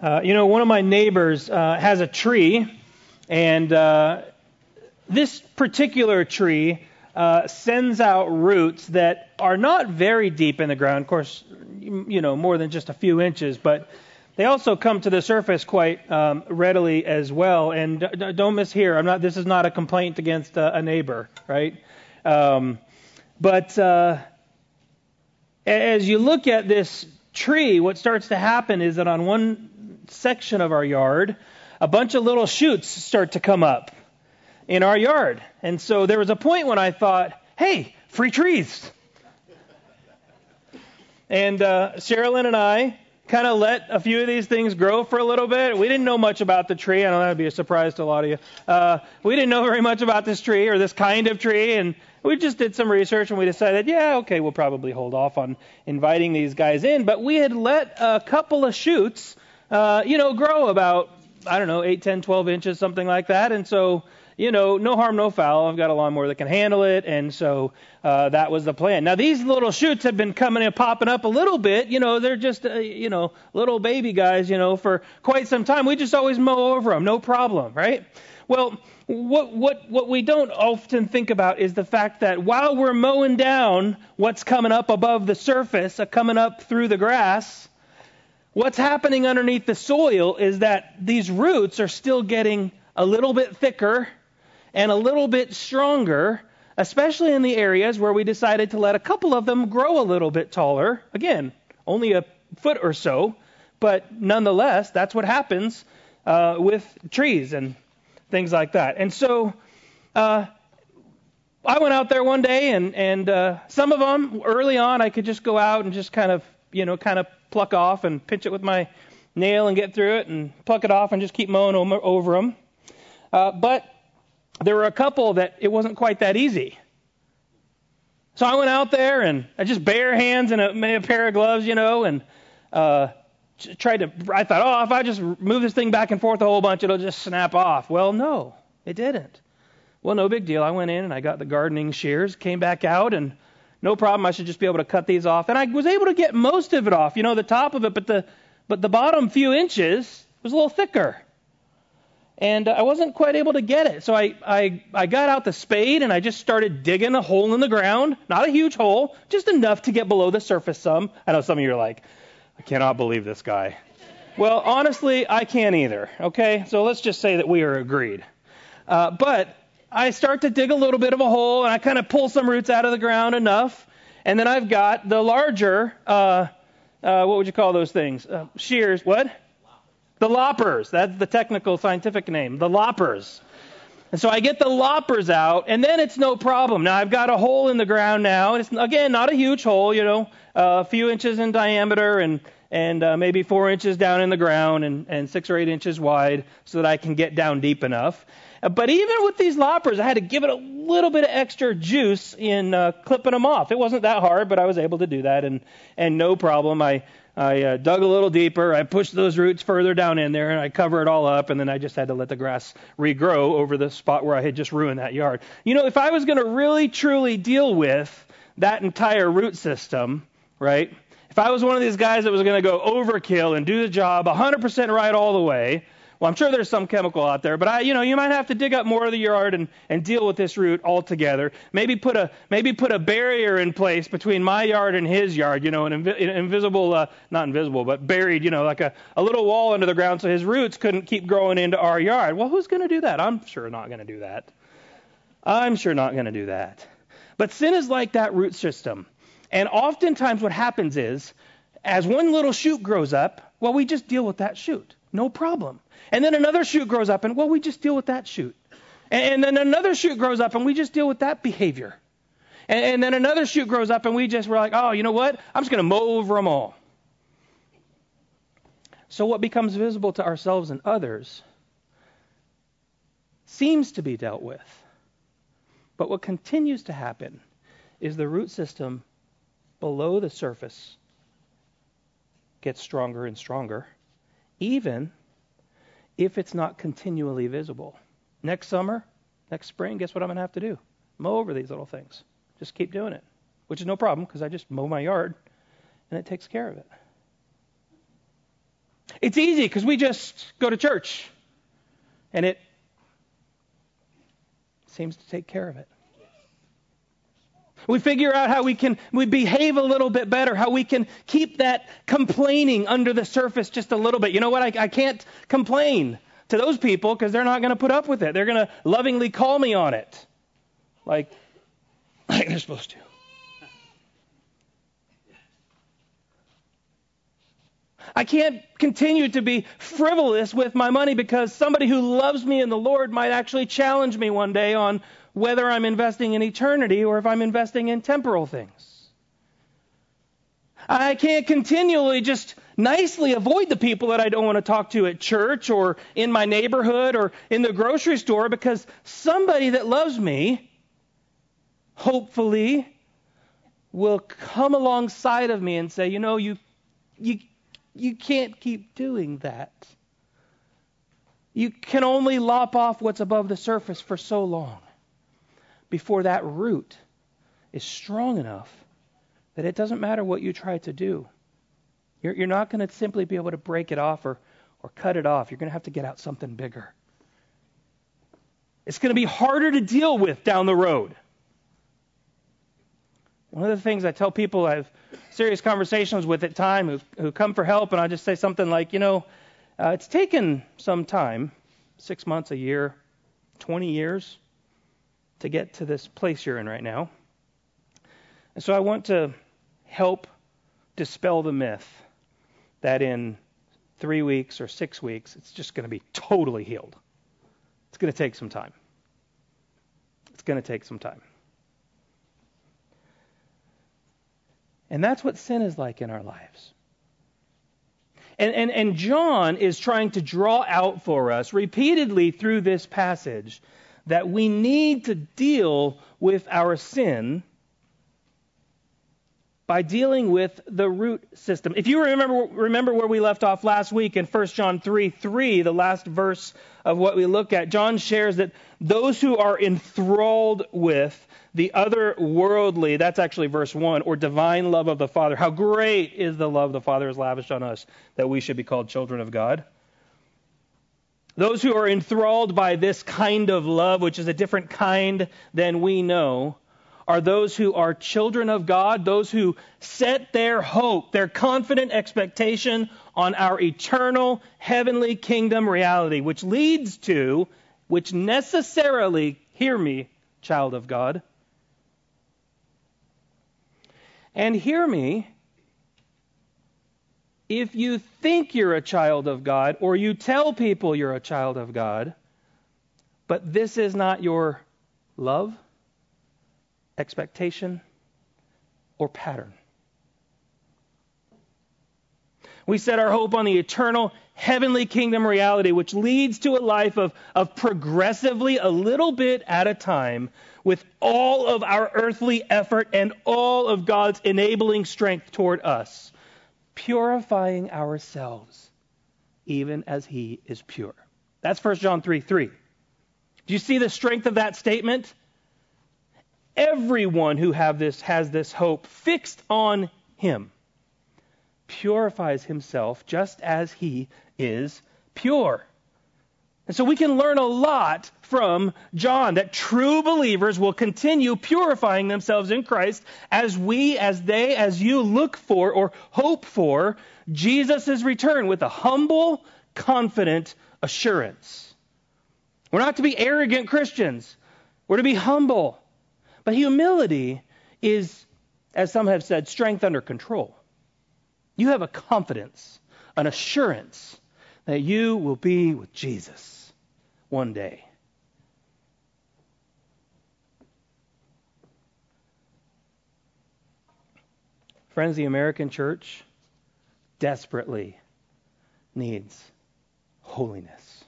Uh, you know, one of my neighbors uh, has a tree, and uh, this particular tree uh, sends out roots that are not very deep in the ground. Of course, you know, more than just a few inches, but they also come to the surface quite um, readily as well. And don't mishear, I'm not. This is not a complaint against uh, a neighbor, right? Um, but uh, as you look at this tree, what starts to happen is that on one section of our yard, a bunch of little shoots start to come up in our yard. And so there was a point when I thought, hey, free trees. And uh, Sherilyn and I kind of let a few of these things grow for a little bit. We didn't know much about the tree. I know that would be a surprise to a lot of you. Uh, we didn't know very much about this tree or this kind of tree, and we just did some research and we decided, yeah, okay, we'll probably hold off on inviting these guys in. But we had let a couple of shoots uh, you know, grow about, I don't know, 8, 10, 12 inches, something like that. And so, you know, no harm, no foul. I've got a lawnmower that can handle it. And so uh, that was the plan. Now, these little shoots have been coming and popping up a little bit. You know, they're just, uh, you know, little baby guys, you know, for quite some time. We just always mow over them, no problem, right? Well, what, what, what we don't often think about is the fact that while we're mowing down what's coming up above the surface, uh, coming up through the grass, what's happening underneath the soil is that these roots are still getting a little bit thicker and a little bit stronger, especially in the areas where we decided to let a couple of them grow a little bit taller. Again, only a foot or so, but nonetheless, that's what happens uh, with trees and things like that. And so, uh, I went out there one day, and and uh, some of them early on, I could just go out and just kind of you know kind of pluck off and pinch it with my nail and get through it and pluck it off and just keep mowing over them. Uh, but there were a couple that it wasn't quite that easy. So I went out there and I just bare hands and a, a pair of gloves, you know, and uh, tried to. I thought, oh, if I just move this thing back and forth a whole bunch, it'll just snap off. Well, no, it didn't. Well, no big deal. I went in and I got the gardening shears, came back out and no problem. I should just be able to cut these off. And I was able to get most of it off, you know, the top of it, but the but the bottom few inches was a little thicker. And I wasn't quite able to get it. So I, I, I got out the spade and I just started digging a hole in the ground. Not a huge hole, just enough to get below the surface some. I know some of you are like, I cannot believe this guy. Well, honestly, I can't either. Okay? So let's just say that we are agreed. Uh, but I start to dig a little bit of a hole and I kind of pull some roots out of the ground enough. And then I've got the larger, uh, uh, what would you call those things? Uh, shears, what? The loppers. That's the technical scientific name. The loppers. And so I get the loppers out, and then it's no problem. Now I've got a hole in the ground now, and it's again not a huge hole, you know, a few inches in diameter and and uh, maybe four inches down in the ground and, and six or eight inches wide, so that I can get down deep enough. But even with these loppers, I had to give it a little bit of extra juice in uh, clipping them off. It wasn't that hard, but I was able to do that, and and no problem. I I uh, dug a little deeper. I pushed those roots further down in there, and I cover it all up. And then I just had to let the grass regrow over the spot where I had just ruined that yard. You know, if I was going to really truly deal with that entire root system, right? If I was one of these guys that was going to go overkill and do the job 100% right all the way, well, I'm sure there's some chemical out there, but I, you know, you might have to dig up more of the yard and, and deal with this root altogether. Maybe put a maybe put a barrier in place between my yard and his yard. You know, an, invi- an invisible, uh, not invisible, but buried. You know, like a, a little wall under the ground so his roots couldn't keep growing into our yard. Well, who's going to do that? I'm sure not going to do that. I'm sure not going to do that. But sin is like that root system. And oftentimes what happens is, as one little shoot grows up, well, we just deal with that shoot. No problem. And then another shoot grows up, and well, we just deal with that shoot. And, then another shoot grows up, and we just deal with that behavior. And, and then another shoot grows up, and we just, we're like, oh, you know what? I'm just going to mow over them all. So what becomes visible to ourselves and others seems to be dealt with. But what continues to happen is the root system below the surface gets stronger and stronger, even if it's not continually visible. Next summer, next spring, guess what I'm going to have to do? Mow over these little things. Just keep doing it, which is no problem because I just mow my yard and it takes care of it. It's easy because we just go to church and it seems to take care of it. We figure out how we can we behave a little bit better, how we can keep that complaining under the surface just a little bit. You know what? I, I can't complain to those people because they're not going to put up with it. They're going to lovingly call me on it, like, like they're supposed to. I can't continue to be frivolous with my money because somebody who loves me in the Lord might actually challenge me one day on whether I'm investing in eternity or if I'm investing in temporal things. I can't continually just nicely avoid the people that I don't want to talk to at church or in my neighborhood or in the grocery store because somebody that loves me, hopefully, will come alongside of me and say, you know, you, you, you can't keep doing that. You can only lop off what's above the surface for so long before that root is strong enough that it doesn't matter what you try to do. You're, you're not going to simply be able to break it off or, or cut it off. You're going to have to get out something bigger. It's going to be harder to deal with down the road. One of the things I tell people I have serious conversations with at time who, who come for help, and I just say something like, you know, uh, it's taken some time, six months, a year, 20 years, to get to this place you're in right now. And so I want to help dispel the myth that in three weeks or six weeks, it's just going to be totally healed. It's going to take some time. It's going to take some time. And that's what sin is like in our lives. And, and, and John is trying to draw out for us repeatedly through this passage that we need to deal with our sin by dealing with the root system. If you remember, remember where we left off last week in 1 John 3 3, the last verse of what we look at, John shares that those who are enthralled with the other worldly, that's actually verse 1, or divine love of the Father. How great is the love the Father has lavished on us that we should be called children of God. Those who are enthralled by this kind of love, which is a different kind than we know, are those who are children of God, those who set their hope, their confident expectation on our eternal heavenly kingdom reality, which leads to, which necessarily, hear me, child of God, and hear me, if you think you're a child of God, or you tell people you're a child of God, but this is not your love, expectation, or pattern. We set our hope on the eternal heavenly kingdom reality, which leads to a life of, of progressively, a little bit at a time, with all of our earthly effort and all of God's enabling strength toward us, purifying ourselves, even as He is pure. That's 1 John 3 3. Do you see the strength of that statement? everyone who have this has this hope fixed on him purifies himself just as he is pure. And so we can learn a lot from John that true believers will continue purifying themselves in Christ as we, as they, as you look for or hope for Jesus' return with a humble, confident assurance. We're not to be arrogant Christians. We're to be humble. But humility is, as some have said, strength under control. You have a confidence, an assurance that you will be with Jesus one day. Friends, the American church desperately needs holiness,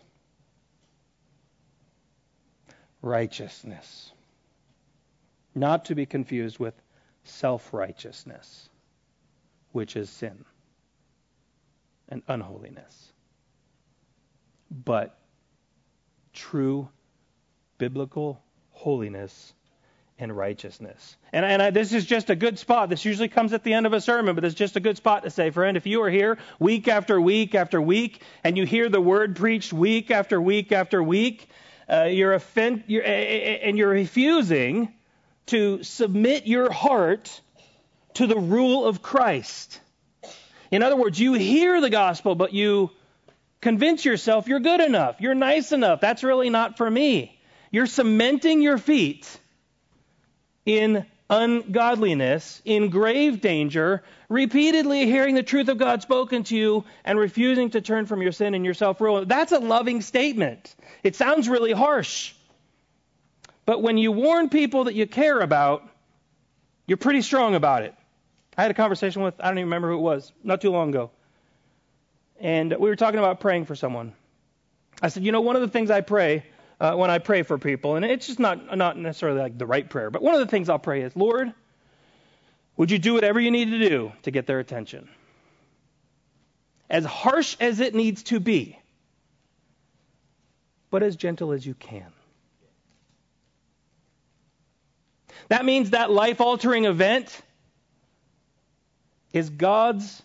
righteousness not to be confused with self righteousness, which is sin and unholiness. But true biblical holiness and righteousness. And, and I, this is just a good spot. This usually comes at the end of a sermon, but it's just a good spot to say, friend, if you are here week after week after week, and you hear the word preached week after week after week, uh, you're, offend, you're and you're refusing to submit your heart to the rule of Christ. In other words, you hear the gospel, but you convince yourself you're good enough, you're nice enough. That's really not for me. You're cementing your feet in ungodliness, in grave danger, repeatedly hearing the truth of God spoken to you and refusing to turn from your sin and your self rule. That's a loving statement. It sounds really harsh. But when you warn people that you care about, you're pretty strong about it. I had a conversation with, I don't even remember who it was, not too long ago. And we were talking about praying for someone. I said, you know, one of the things I pray uh, when I pray for people, and it's just not not necessarily like the right prayer, but one of the things I'll pray is, Lord, would you do whatever you need to do to get their attention? As harsh as it needs to be, but as gentle as you can. That means that life altering event is God's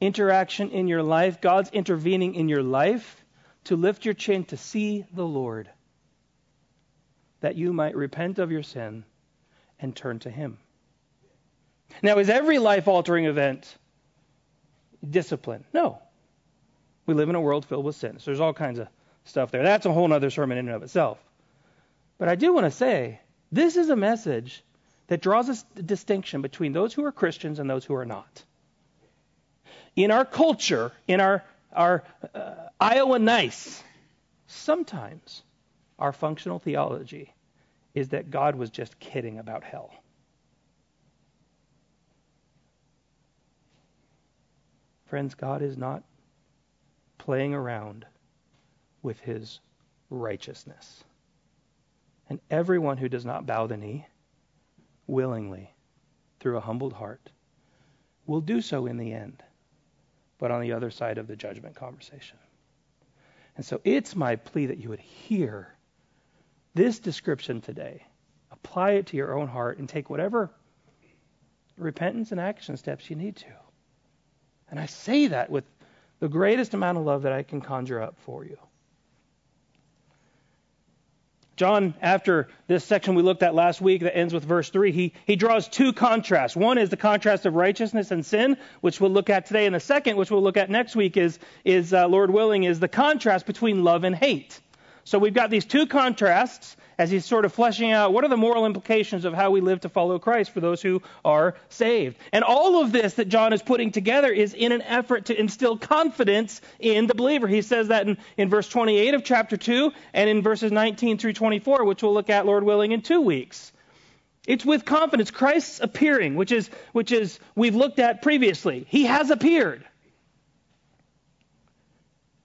interaction in your life, God's intervening in your life to lift your chin to see the Lord that you might repent of your sin and turn to Him. Now, is every life altering event discipline? No. We live in a world filled with sin. There's all kinds of stuff there. That's a whole other sermon in and of itself. But I do want to say this is a message that draws a distinction between those who are Christians and those who are not. In our culture, in our, our uh, Iowa nice, sometimes our functional theology is that God was just kidding about hell. Friends, God is not playing around with his righteousness. And everyone who does not bow the knee willingly through a humbled heart will do so in the end, but on the other side of the judgment conversation. And so it's my plea that you would hear this description today, apply it to your own heart, and take whatever repentance and action steps you need to. And I say that with the greatest amount of love that I can conjure up for you. John, after this section we looked at last week that ends with verse 3, he, he draws two contrasts. One is the contrast of righteousness and sin, which we'll look at today. And the second, which we'll look at next week, is, is uh, Lord willing, is the contrast between love and hate. So we've got these two contrasts as he's sort of fleshing out what are the moral implications of how we live to follow Christ for those who are saved. And all of this that John is putting together is in an effort to instill confidence in the believer. He says that in, in verse 28 of chapter 2 and in verses 19 through 24, which we'll look at, Lord willing, in two weeks. It's with confidence. Christ's appearing, which is, which is we've looked at previously. He has appeared.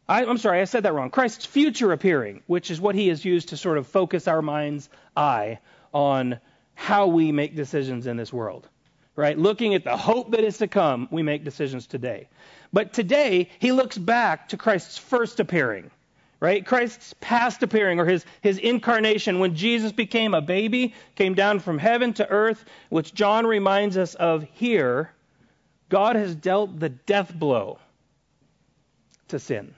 I, am sorry, I said that wrong. Christ's future appearing, which is what he has used to sort of focus our mind's eye on how we make decisions in this world. Right? Looking at the hope that is to come, we make decisions today. But today, he looks back to Christ's first appearing. Right? Christ's past appearing or his, his incarnation when Jesus became a baby, came down from heaven to earth, which John reminds us of here. God has dealt the death blow to sin.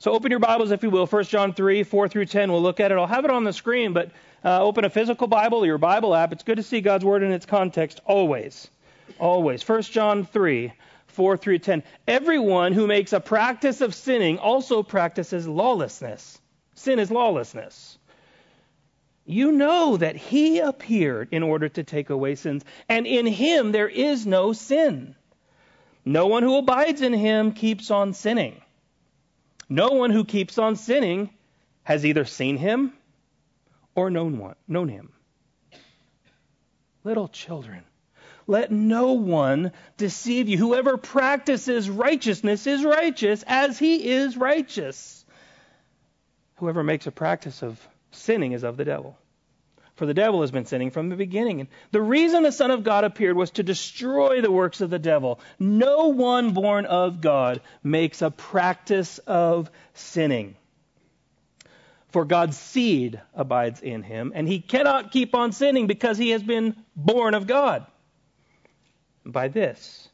So open your Bibles, if you will, 1 John 3, 4 through 10. We'll look at it. I'll have it on the screen, but uh, open a physical Bible or your Bible app. It's good to see God's Word in its context always. Always. 1 John 3, 4 through 10. Everyone who makes a practice of sinning also practices lawlessness. Sin is lawlessness. You know that he appeared in order to take away sins, and in him there is no sin. No one who abides in him keeps on sinning. No one who keeps on sinning has either seen him or known, one, known him. Little children, let no one deceive you. Whoever practices righteousness is righteous as he is righteous. Whoever makes a practice of sinning is of the devil. For the devil has been sinning from the beginning. And the reason the Son of God appeared was to destroy the works of the devil. No one born of God makes a practice of sinning. for God's seed abides in him, and he cannot keep on sinning because he has been born of God. By this,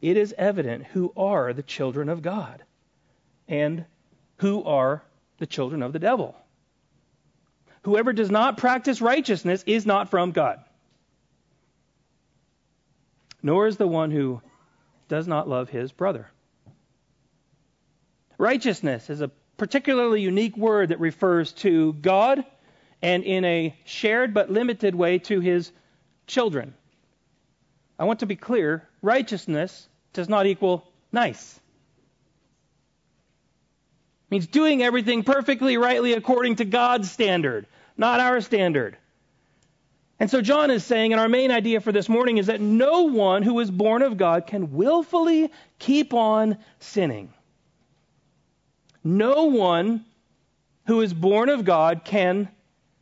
it is evident who are the children of God and who are the children of the devil. Whoever does not practice righteousness is not from God, nor is the one who does not love his brother. Righteousness is a particularly unique word that refers to God and in a shared but limited way to his children. I want to be clear righteousness does not equal nice. It means doing everything perfectly, rightly, according to God's standard, not our standard. And so John is saying, and our main idea for this morning is that no one who is born of God can willfully keep on sinning. No one who is born of God can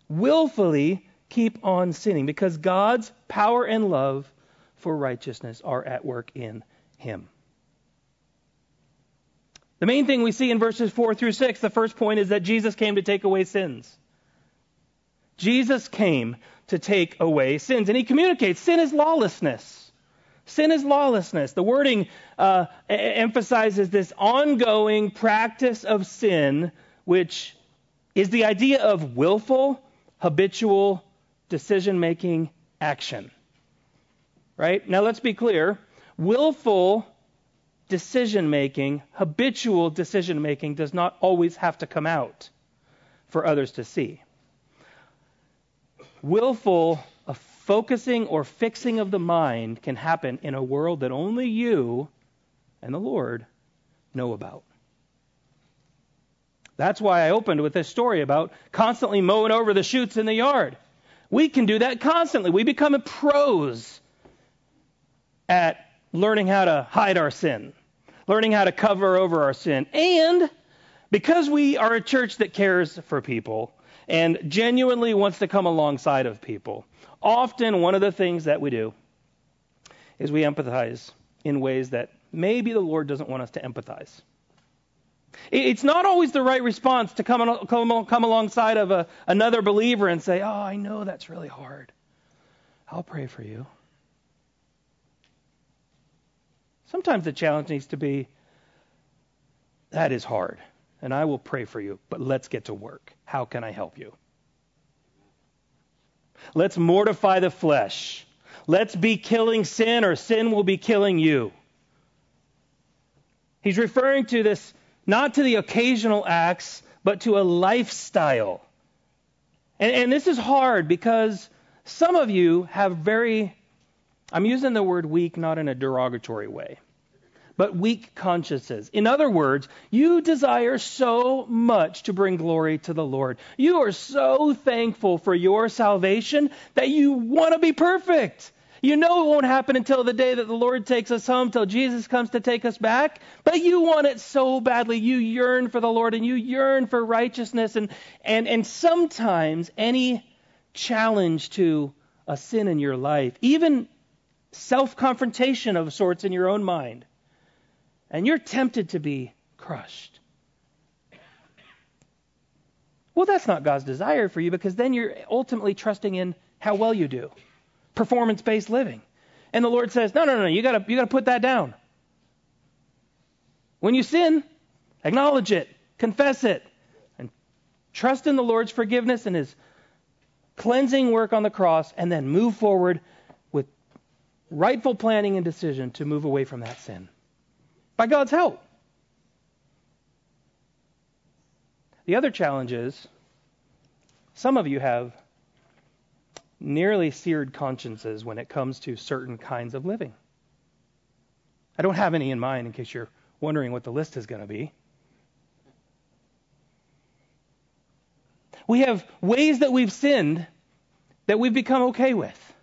willfully keep on sinning because God's power and love for righteousness are at work in him. The main thing we see in verses 4 through 6, the first point is that Jesus came to take away sins. Jesus came to take away sins. And he communicates sin is lawlessness. Sin is lawlessness. The wording uh, emphasizes this ongoing practice of sin, which is the idea of willful, habitual, decision making action. Right? Now let's be clear. Willful decision making, habitual decision making, does not always have to come out for others to see. Willful a focusing or fixing of the mind can happen in a world that only you and the Lord know about. That's why I opened with this story about constantly mowing over the shoots in the yard. We can do that constantly. We become pros at learning how to hide our sin, learning how to cover over our sin. And because we are a church that cares for people and genuinely wants to come alongside of people, often one of the things that we do is we empathize in ways that maybe the Lord doesn't want us to empathize. It's not always the right response to come, come, come alongside of a, another believer and say, Oh, I know that's really hard. I'll pray for you. Sometimes the challenge needs to be, That is hard, and I will pray for you, but let's get to work. How can I help you? Let's mortify the flesh. Let's be killing sin, or sin will be killing you. He's referring to this not to the occasional acts, but to a lifestyle. And, and, this is hard because some of you have very, I'm using the word weak not in a derogatory way but weak consciences. In other words, you desire so much to bring glory to the Lord. You are so thankful for your salvation that you want to be perfect. You know it won't happen until the day that the Lord takes us home, till Jesus comes to take us back. But you want it so badly. You yearn for the Lord and you yearn for righteousness. And, and, and sometimes any challenge to a sin in your life, even self confrontation of sorts in your own mind, and you're tempted to be crushed. Well, that's not God's desire for you because then you're ultimately trusting in how well you do. Performance based living. And the Lord says, no, no, no, you gotta, you gotta put that down. When you sin, acknowledge it, confess it, and trust in the Lord's forgiveness and His cleansing work on the cross, and then move forward with rightful planning and decision to move away from that sin by God's help. The other challenge is some of you have nearly seared consciences when it comes to certain kinds of living. I don't have any in mind in case you're wondering what the list is going to be. We have ways that we've sinned that we've become okay with.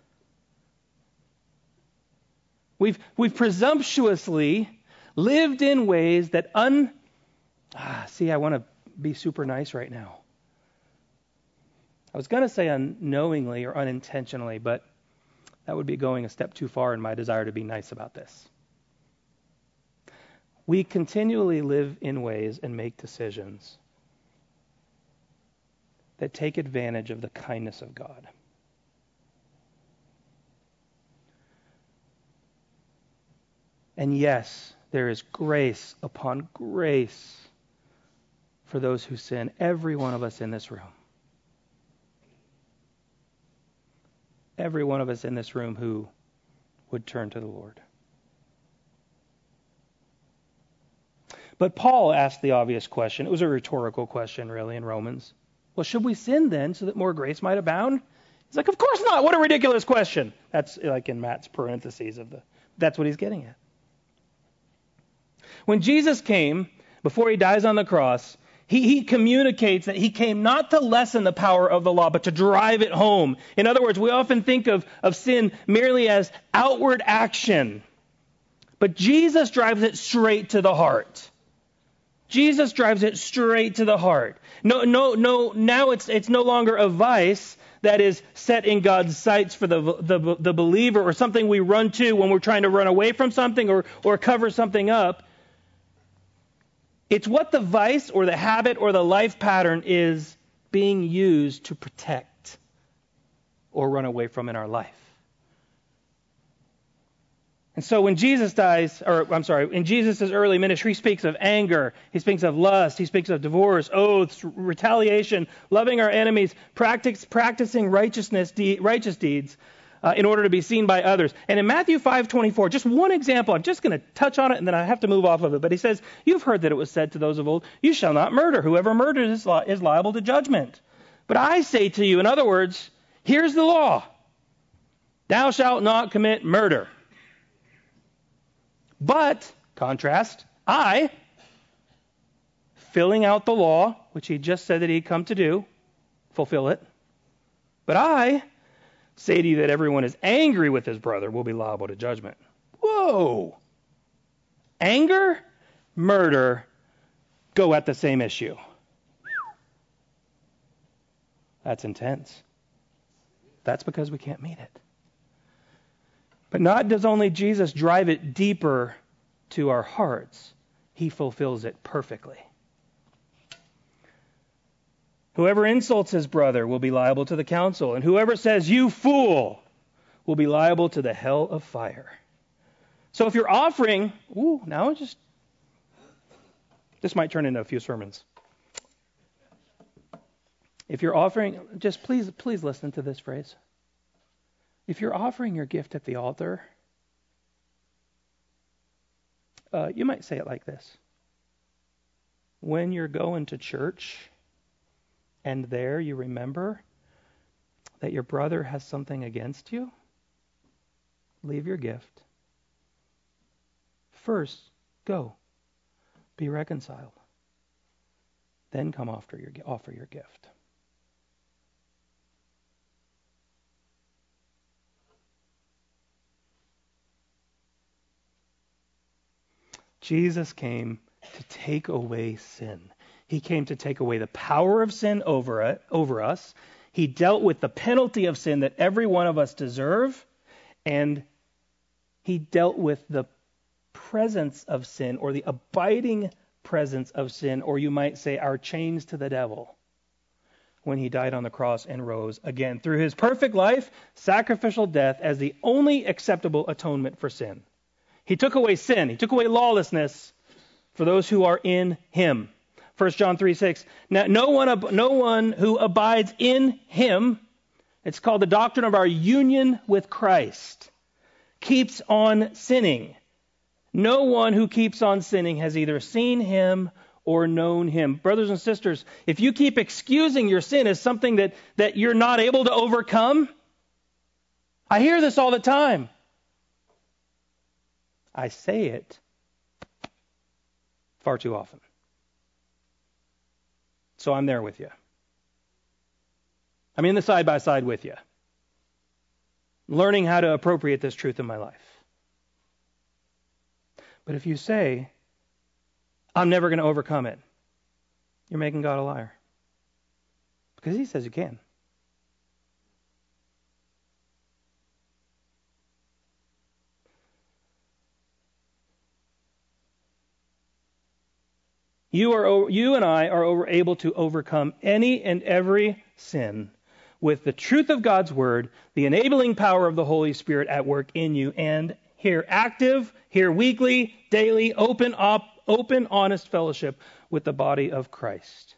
We've, we've presumptuously lived in ways that un. Ah, see, I want to be super nice right now. I was going to say unknowingly or unintentionally, but that would be going a step too far in my desire to be nice about this. We continually live in ways and make decisions that take advantage of the kindness of God. And yes, there is grace upon grace for those who sin, every one of us in this room. Every one of us in this room who would turn to the Lord. But Paul asked the obvious question. It was a rhetorical question, really, in Romans. Well, should we sin then so that more grace might abound? He's like, Of course not. What a ridiculous question. That's like in Matt's parentheses of the. That's what he's getting at. When Jesus came, before he dies on the cross, he, he, communicates that he came not to lessen the power of the law, but to drive it home. In other words, we often think of, of sin merely as outward action. But Jesus drives it straight to the heart. Jesus drives it straight to the heart. No, no, no. Now it's it's no longer a vice that is set in God's sights for the, the the believer, or something we run to when we're trying to run away from something or or cover something up. It's what the vice or the habit or the life pattern is being used to protect or run away from in our life. And so when Jesus dies, or I'm sorry, in Jesus' early ministry, he speaks of anger, he speaks of lust, he speaks of divorce, oaths, retaliation, loving our enemies, practice, practicing righteousness, de- righteous deeds, uh, in order to be seen by others. And in Matthew 5:24, just one example. I'm just going to touch on it and then I have to move off of it. But he says, "You've heard that it was said to those of old, you shall not murder. Whoever murders is, li- is liable to judgment. But I say to you, in other words, here's the law: Thou shalt not commit murder." But contrast, I filling out the law, which he just said that he'd come to do, fulfill it. But I say to you that everyone is angry with his brother will be liable to judgment. Whoa! Anger, murder go at the same issue. That's intense. That's because we can't meet it. But not does only Jesus drive it deeper to our hearts, he fulfills it perfectly. Whoever insults his brother will be liable to the council, and whoever says, You fool, will be liable to the hell of fire. So if you're offering, ooh, now just, this might turn into a few sermons. If you're offering, just please, please listen to this phrase. If you're offering your gift at the altar, uh, you might say it like this When you're going to church, and there you remember that your brother has something against you, leave your gift. First, go. Be reconciled. Then come offer your, offer your gift. Jesus came to take away sin. He came to take away the power of sin over, it, over us. He dealt with the penalty of sin that every one of us deserve, and he dealt with the presence of sin or the abiding presence of sin, or you might say our chains to the devil when he died on the cross and rose again through his perfect life, sacrificial death as the only acceptable atonement for sin. He took away sin, he took away lawlessness for those who are in him. 1 John 3 6. Now, no one, no one who abides in him, it's called the doctrine of our union with Christ, keeps on sinning. No one who keeps on sinning has either seen him or known him. Brothers and sisters, if you keep excusing your sin as something that, that you're not able to overcome, I hear this all the time. I say it far too often. So I'm there with you. I'm in the side by side with you, learning how to appropriate this truth in my life. But if you say, I'm never going to overcome it, you're making God a liar. Because he says you can. You, are, you and I are able to overcome any and every sin with the truth of God's word, the enabling power of the Holy Spirit at work in you, and here active, here weekly, daily, open, op, open, honest fellowship with the body of Christ.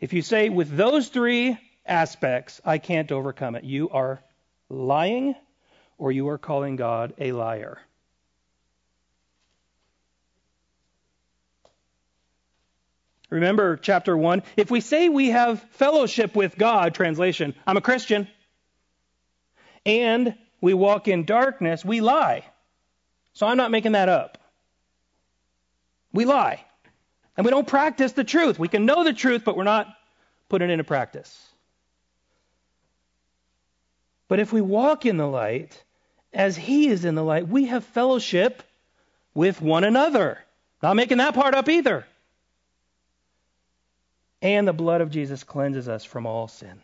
If you say with those three aspects, I can't overcome it, you are lying or you are calling God a liar. Remember chapter 1. If we say we have fellowship with God, translation, I'm a Christian, and we walk in darkness, we lie. So I'm not making that up. We lie. And we don't practice the truth. We can know the truth, but we're not putting it into practice. But if we walk in the light, as He is in the light, we have fellowship with one another. Not making that part up either and the blood of Jesus cleanses us from all sin.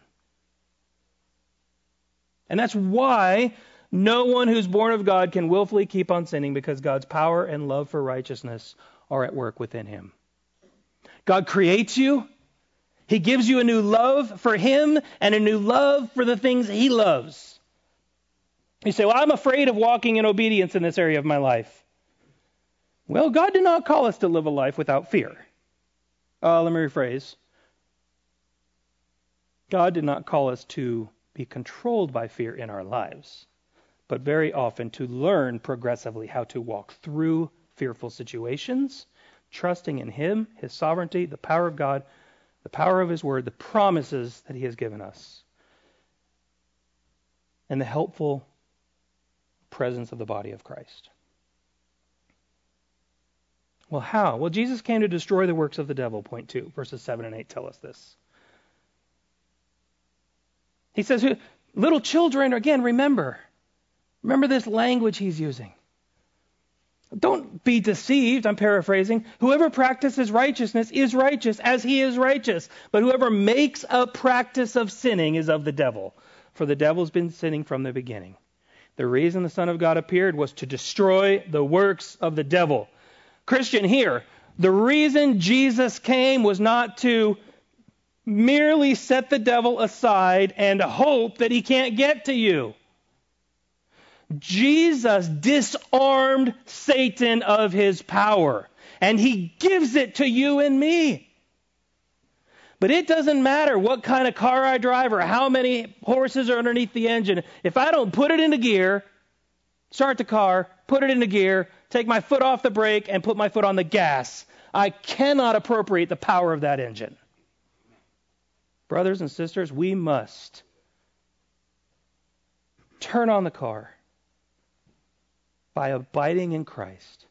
And that's why no one who's born of God can willfully keep on sinning because God's power and love for righteousness are at work within him. God creates you. He gives you a new love for him and a new love for the things he loves. You say, Well, I'm afraid of walking in obedience in this area of my life. Well, God did not call us to live a life without fear. Uh, let me rephrase. God did not call us to be controlled by fear in our lives, but very often to learn progressively how to walk through fearful situations, trusting in Him, His sovereignty, the power of God, the power of His Word, the promises that He has given us, and the helpful presence of the body of Christ. Well, how? Well, Jesus came to destroy the works of the devil, point two. Verses 7 and 8 tell us this. He says, little children, again, remember. Remember this language he's using. Don't be deceived, I'm paraphrasing. Whoever practices righteousness is righteous as he is righteous. But whoever makes a practice of sinning is of the devil, for the devil's been sinning from the beginning. The reason the Son of God appeared was to destroy the works of the devil. Christian, here, the reason Jesus came was not to merely set the devil aside and hope that he can't get to you. Jesus disarmed Satan of his power, and he gives it to you and me. But it doesn't matter what kind of car I drive or how many horses are underneath the engine. If I don't put it into gear, start the car, put it into gear, take my foot off the brake, and put my foot on the gas, I cannot appropriate the power of that engine. Brothers and sisters, we must turn on the car by abiding in Christ,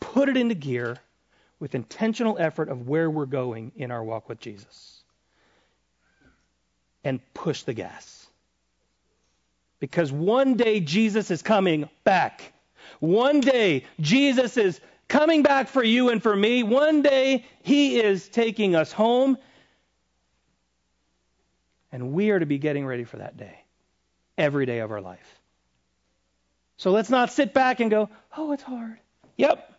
put it into gear with intentional effort of where we're going in our walk with Jesus, and push the gas. Because one day Jesus is coming back. One day Jesus is coming back for you and for me. One day he is taking us home and we are to be getting ready for that day every day of our life. So let's not sit back and go, oh, it's hard. Yep,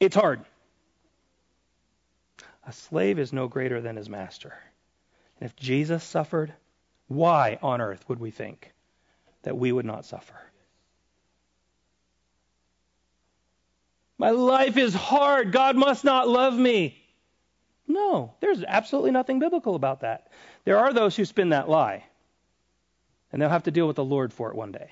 it's hard. A slave is no greater than his master. And if Jesus suffered, why on earth would we think that we would not suffer? My life is hard. God must not love me. No, there's absolutely nothing biblical about that. There are those who spin that lie, and they'll have to deal with the Lord for it one day.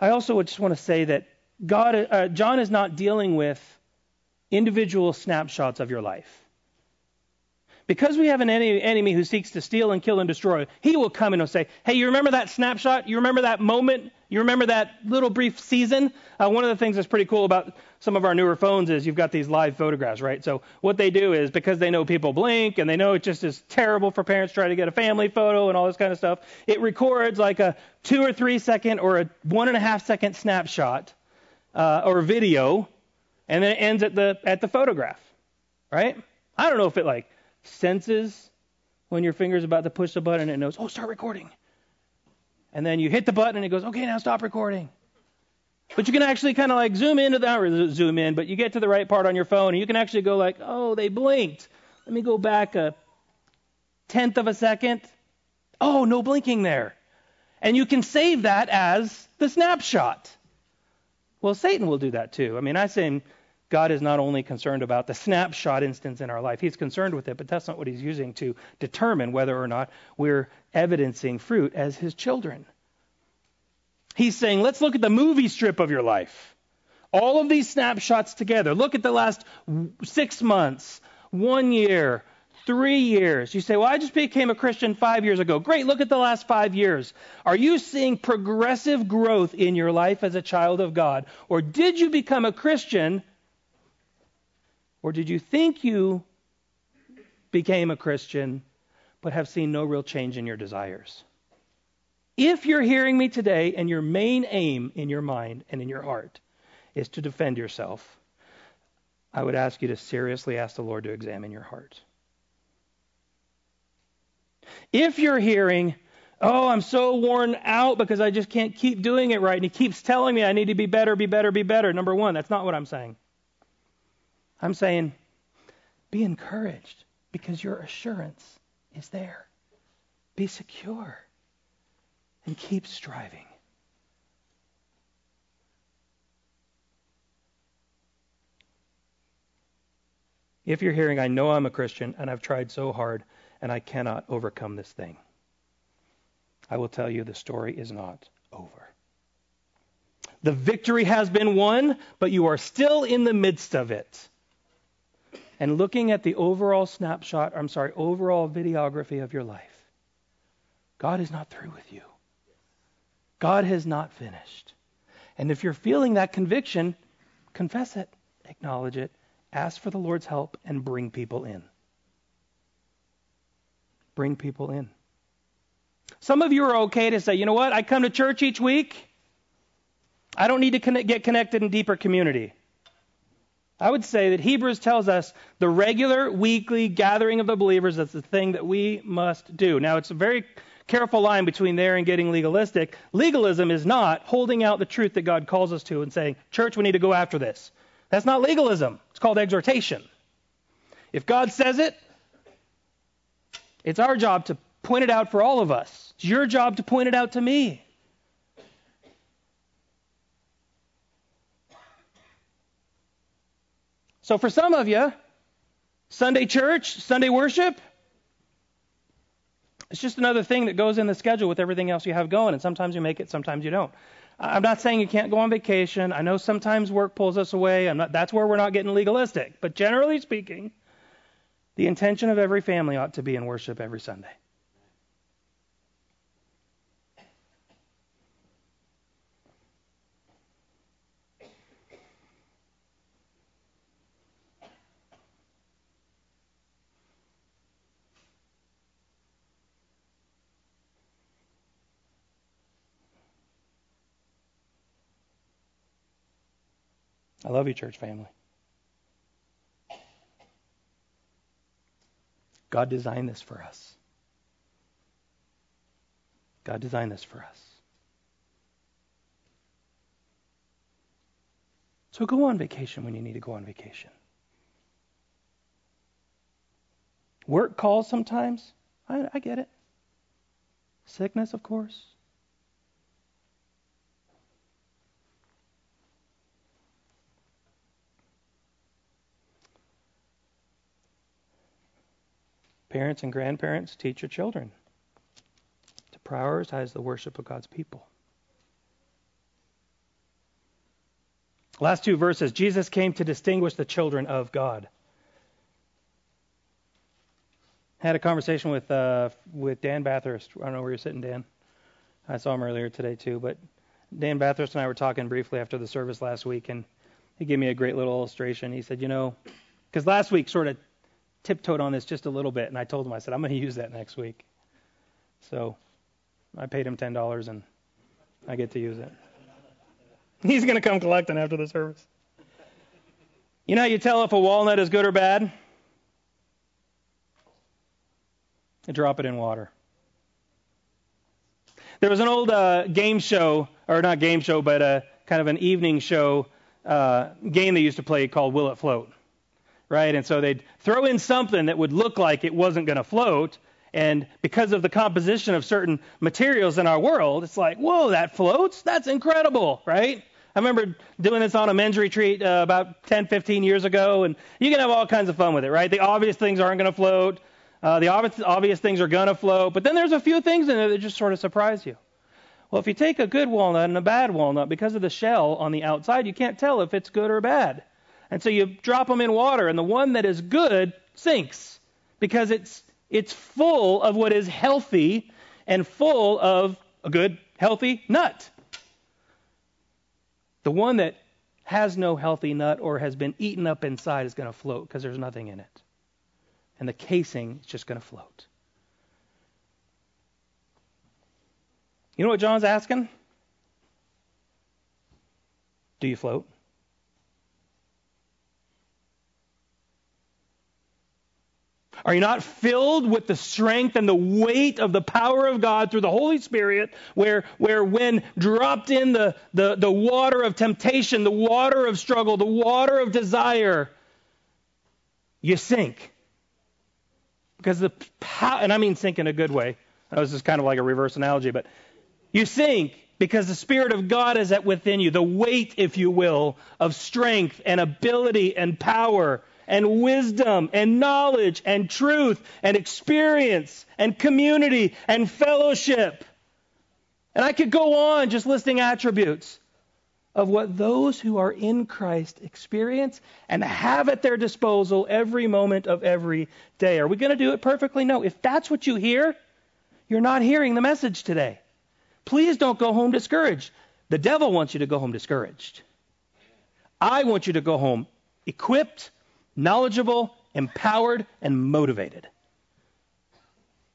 I also just want to say that God, uh, John is not dealing with individual snapshots of your life. Because we have an enemy who seeks to steal and kill and destroy, he will come and he'll say, Hey, you remember that snapshot? You remember that moment? You remember that little brief season? Uh, one of the things that's pretty cool about some of our newer phones is you've got these live photographs, right? So what they do is because they know people blink and they know it just is terrible for parents trying to get a family photo and all this kind of stuff, it records like a two or three second or a one and a half second snapshot uh, or video, and then it ends at the at the photograph, right? I don't know if it like senses when your finger's about to push the button and it knows, oh, start recording. And then you hit the button and it goes, okay, now stop recording. But you can actually kind of like zoom into that, or zoom in, but you get to the right part on your phone, and you can actually go like, oh, they blinked. Let me go back a tenth of a second. Oh, no blinking there. And you can save that as the snapshot. Well, Satan will do that too. I mean, I say God is not only concerned about the snapshot instance in our life, he's concerned with it, but that's not what he's using to determine whether or not we're evidencing fruit as his children. He's saying, let's look at the movie strip of your life. All of these snapshots together. Look at the last six months, one year, three years. You say, Well, I just became a Christian five years ago. Great, look at the last five years. Are you seeing progressive growth in your life as a child of God? Or did you become a Christian? Or did you think you became a Christian but have seen no real change in your desires? If you're hearing me today and your main aim in your mind and in your heart is to defend yourself, I would ask you to seriously ask the Lord to examine your heart. If you're hearing, oh, I'm so worn out because I just can't keep doing it right, and he keeps telling me I need to be better, be better, be better, number one, that's not what I'm saying. I'm saying, be encouraged because your assurance is there. Be secure and keep striving. If you're hearing, I know I'm a Christian and I've tried so hard, and I cannot overcome this thing. I will tell you the story is not over. The victory has been won, but you are still in the midst of it. And looking at the overall snapshot, I'm sorry, overall videography of your life, God is not through with you. God has not finished. And if you're feeling that conviction, confess it, acknowledge it, ask for the Lord's help, and bring people in bring people in. Some of you are okay to say, you know what, I come to church each week. I don't need to connect, get connected in deeper community. I would say that Hebrews tells us the regular weekly gathering of the believers is the thing that we must do. Now, it's a very careful line between there and getting legalistic. Legalism is not holding out the truth that God calls us to and saying, Church, we need to go after this. That's not legalism. It's called exhortation. If God says it, it's our job to point it out for all of us. It's your job to point it out to me. So, for some of you, Sunday church, Sunday worship, it's just another thing that goes in the schedule with everything else you have going. And sometimes you make it, sometimes you don't. I'm not saying you can't go on vacation. I know sometimes work pulls us away. Not, that's where we're not getting legalistic. But generally speaking, the intention of every family ought to be in worship every Sunday. I love you, church family. God designed this for us. God designed this for us. So go on vacation when you need to go on vacation. Work calls sometimes. I, I get it. Sickness, of course. Parents and grandparents, teach your children to prioritize the worship of God's people. Last two verses Jesus came to distinguish the children of God. Had a conversation with uh, with Dan Bathurst. I don't know where you're sitting, Dan. I saw him earlier today too. But Dan Bathurst and I were talking briefly after the service last week, and he gave me a great little illustration. He said, you know, because last week sort of tiptoed on this just a little bit, and I told him, I said, I'm going to use that next week. So I paid him $10, and I get to use it. He's going to come collecting after the service. You know how you tell if a walnut is good or bad? You drop it in water. There was an old uh, game show, or not game show, but a kind of an evening show uh, game they used to play called Will It Float? Right? And so they'd throw in something that would look like it wasn't going to float. And because of the composition of certain materials in our world, it's like, whoa, that floats? That's incredible, right? I remember doing this on a men's retreat uh, about 10, 15 years ago, and you can have all kinds of fun with it, right? The obvious things aren't going to float. Uh, the obvious, obvious things are going to float, but then there's a few things in there that just sort of surprise you. Well, if you take a good walnut and a bad walnut, because of the shell on the outside, you can't tell if it's good or bad. And so you drop them in water, and the one that is good sinks because it's it's full of what is healthy and full of a good, healthy nut. The one that has no healthy nut or has been eaten up inside is going to float because there's nothing in it. And the casing is just going to float. You know what John's asking? Do you float? Are you not filled with the strength and the weight of the power of God through the Holy Spirit, where, where when dropped in the, the, the water of temptation, the water of struggle, the water of desire, you sink? Because the power, and I mean sink in a good way. That was just kind of like a reverse analogy, but you sink because the Spirit of God is at within you, the weight, if you will, of strength and ability and power and wisdom and knowledge and truth and experience and community and fellowship. And I could go on just listing attributes of what those who are in Christ experience and have at their disposal every moment of every day. Are we going to do it perfectly? No. If that's what you hear, you're not hearing the message today. Please don't go home discouraged. The devil wants you to go home discouraged. I want you to go home equipped knowledgeable, empowered, and motivated.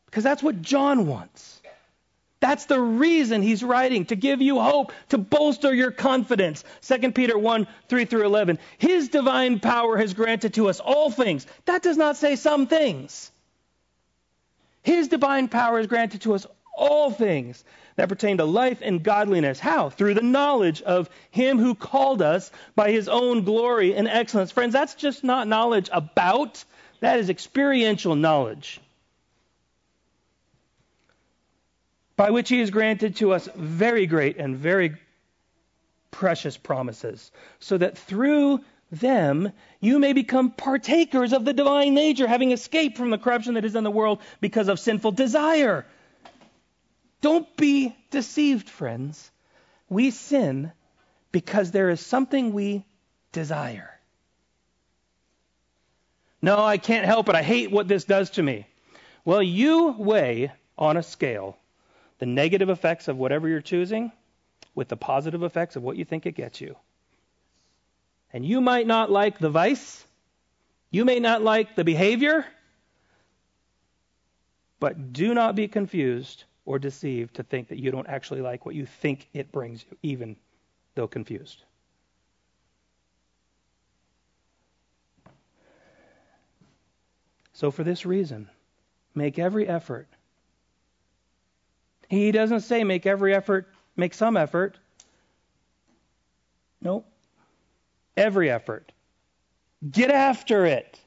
Because that's what John wants. That's the reason he's writing, to give you hope, to bolster your confidence. 2 Peter 1 3 through 11. His divine power has granted to us all things. That does not say some things. His divine power has granted to us all things that pertain to life and godliness. How? Through the knowledge of Him who called us by His own glory and excellence. Friends, that's just not knowledge about, that is experiential knowledge. By which He has granted to us very great and very precious promises, so that through them you may become partakers of the divine nature, having escaped from the corruption that is in the world because of sinful desire. Don't be deceived, friends. We sin because there is something we desire. No, I can't help it. I hate what this does to me. Well, you weigh on a scale the negative effects of whatever you're choosing with the positive effects of what you think it gets you. And you might not like the vice, you may not like the behavior, but do not be confused or deceived to think that you don't actually like what you think it brings you, even though confused. So, for this reason, make every effort. He doesn't say make every effort, make some effort. No. Every effort. Get after it.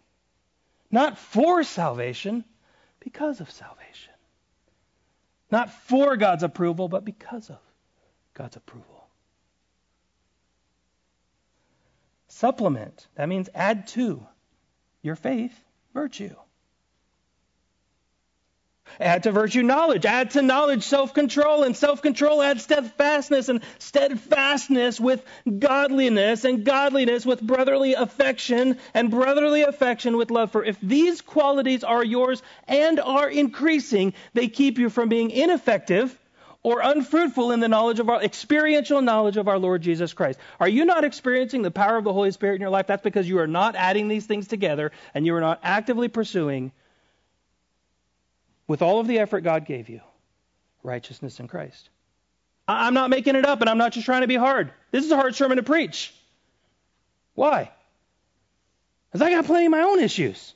Not for salvation, because of salvation. Not for God's approval, but because of God's approval. Supplement, that means add to your faith virtue. Add to virtue knowledge. Add to knowledge self control. And self control adds steadfastness. And steadfastness with godliness. And godliness with brotherly affection. And brotherly affection with love. For if these qualities are yours and are increasing, they keep you from being ineffective or unfruitful in the knowledge of our experiential knowledge of our Lord Jesus Christ. Are you not experiencing the power of the Holy Spirit in your life? That's because you are not adding these things together and you are not actively pursuing with all of the effort God gave you, righteousness in Christ. I'm not making it up, and I'm not just trying to be hard. This is a hard sermon to preach. Why? Because I got plenty of my own issues.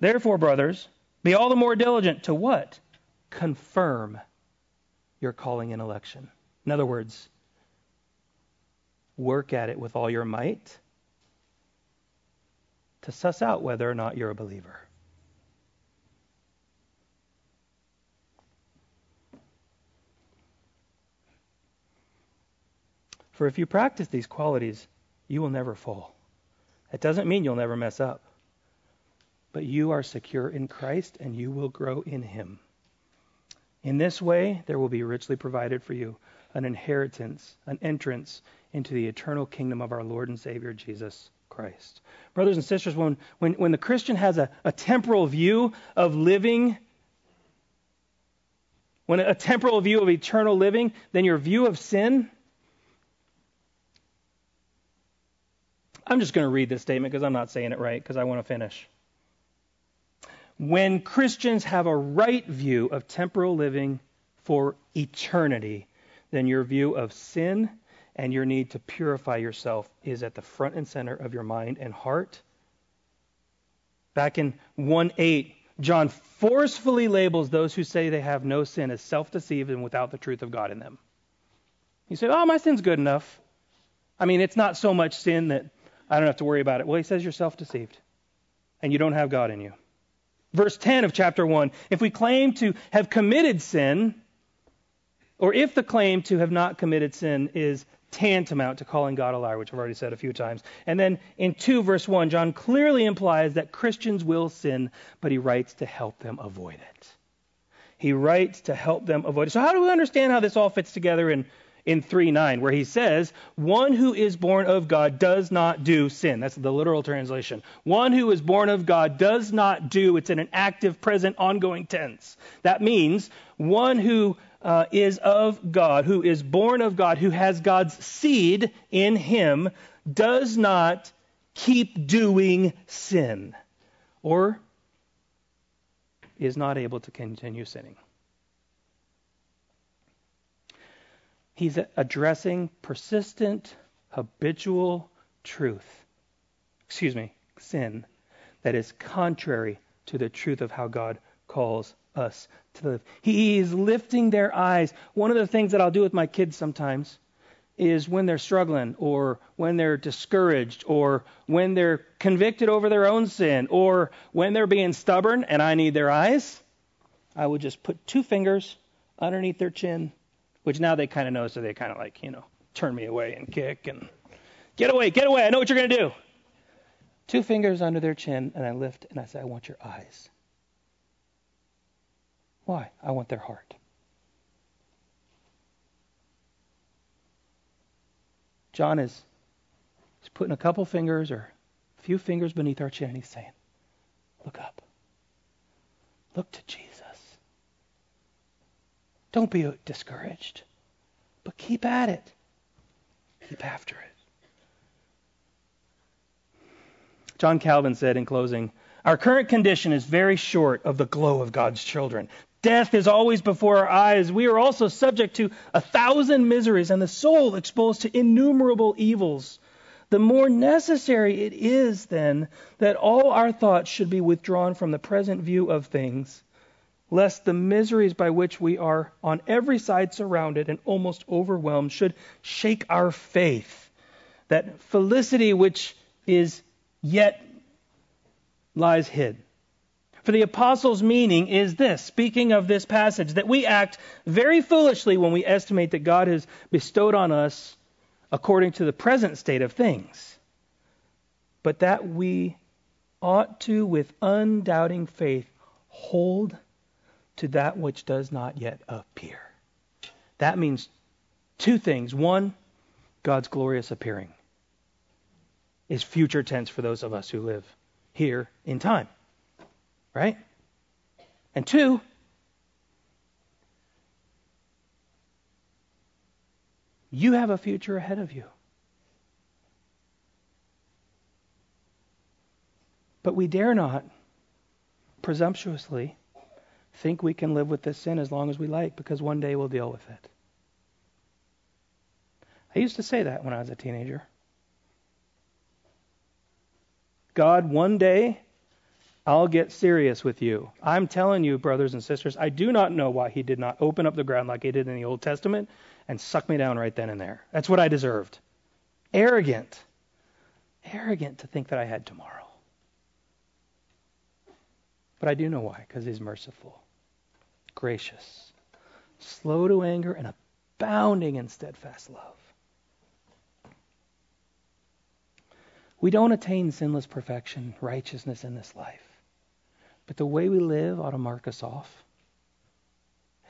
Therefore, brothers, be all the more diligent to what? Confirm your calling and election. In other words, work at it with all your might to suss out whether or not you're a believer. For if you practice these qualities, you will never fall. It doesn't mean you'll never mess up, but you are secure in Christ and you will grow in Him. In this way, there will be richly provided for you an inheritance, an entrance into the eternal kingdom of our Lord and Savior Jesus Christ. Brothers and sisters, when, when, when the Christian has a, a temporal view of living, when a temporal view of eternal living, then your view of sin I'm just going to read this statement because I'm not saying it right because I want to finish. When Christians have a right view of temporal living for eternity, then your view of sin and your need to purify yourself is at the front and center of your mind and heart. Back in 1 8, John forcefully labels those who say they have no sin as self deceived and without the truth of God in them. You say, Oh, my sin's good enough. I mean, it's not so much sin that I don't have to worry about it. Well, he says you're self deceived and you don't have God in you. Verse 10 of chapter 1 if we claim to have committed sin, or if the claim to have not committed sin is tantamount to calling God a liar, which I've already said a few times. And then in 2 verse 1, John clearly implies that Christians will sin, but he writes to help them avoid it. He writes to help them avoid it. So, how do we understand how this all fits together in in 3 9, where he says, One who is born of God does not do sin. That's the literal translation. One who is born of God does not do, it's in an active, present, ongoing tense. That means one who uh, is of God, who is born of God, who has God's seed in him, does not keep doing sin or is not able to continue sinning. He's addressing persistent, habitual truth, excuse me, sin, that is contrary to the truth of how God calls us to live. He is lifting their eyes. One of the things that I'll do with my kids sometimes is when they're struggling or when they're discouraged or when they're convicted over their own sin or when they're being stubborn and I need their eyes, I would just put two fingers underneath their chin which now they kind of know, so they kind of like, you know, turn me away and kick and get away, get away. I know what you're going to do. Two fingers under their chin, and I lift and I say, I want your eyes. Why? I want their heart. John is he's putting a couple fingers or a few fingers beneath our chin. And he's saying, Look up. Look to Jesus. Don't be discouraged, but keep at it. Keep after it. John Calvin said in closing, Our current condition is very short of the glow of God's children. Death is always before our eyes. We are also subject to a thousand miseries and the soul exposed to innumerable evils. The more necessary it is, then, that all our thoughts should be withdrawn from the present view of things lest the miseries by which we are on every side surrounded and almost overwhelmed should shake our faith. That felicity which is yet lies hid. For the apostles' meaning is this, speaking of this passage, that we act very foolishly when we estimate that God has bestowed on us according to the present state of things, but that we ought to, with undoubting faith, hold to that which does not yet appear. That means two things. One, God's glorious appearing is future tense for those of us who live here in time. Right? And two, you have a future ahead of you. But we dare not presumptuously think we can live with this sin as long as we like because one day we'll deal with it. I used to say that when I was a teenager. God, one day I'll get serious with you. I'm telling you, brothers and sisters, I do not know why he did not open up the ground like he did in the Old Testament and suck me down right then and there. That's what I deserved. Arrogant. Arrogant to think that I had tomorrow. But I do know why, because he's merciful, gracious, slow to anger, and abounding in steadfast love. We don't attain sinless perfection, righteousness in this life. But the way we live ought to mark us off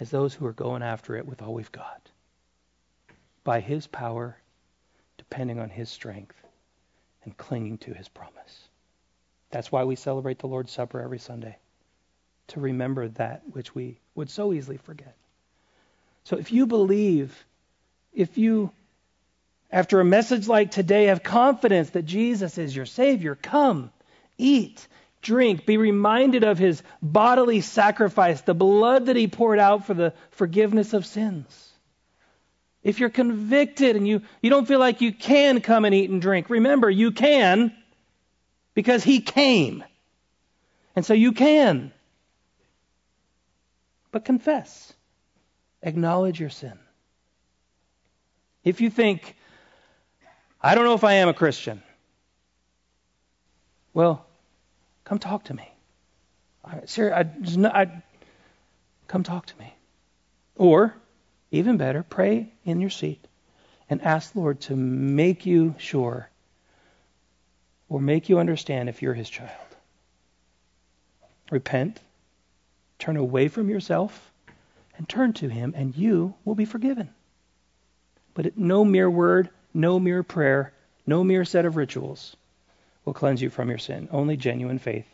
as those who are going after it with all we've got. By His power, depending on His strength, and clinging to His promise. That's why we celebrate the Lord's Supper every Sunday, to remember that which we would so easily forget. So if you believe, if you, after a message like today, have confidence that Jesus is your Savior, come, eat, drink, be reminded of his bodily sacrifice, the blood that he poured out for the forgiveness of sins. If you're convicted and you, you don't feel like you can come and eat and drink, remember, you can because he came. And so you can. But confess. Acknowledge your sin. If you think, I don't know if I am a Christian, well, come talk to me. I, seriously, I, I, come talk to me. Or, even better, pray in your seat and ask the Lord to make you sure or make you understand if you're his child. Repent, turn away from yourself, and turn to him, and you will be forgiven. But no mere word, no mere prayer, no mere set of rituals will cleanse you from your sin. Only genuine faith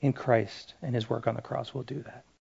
in Christ and his work on the cross will do that.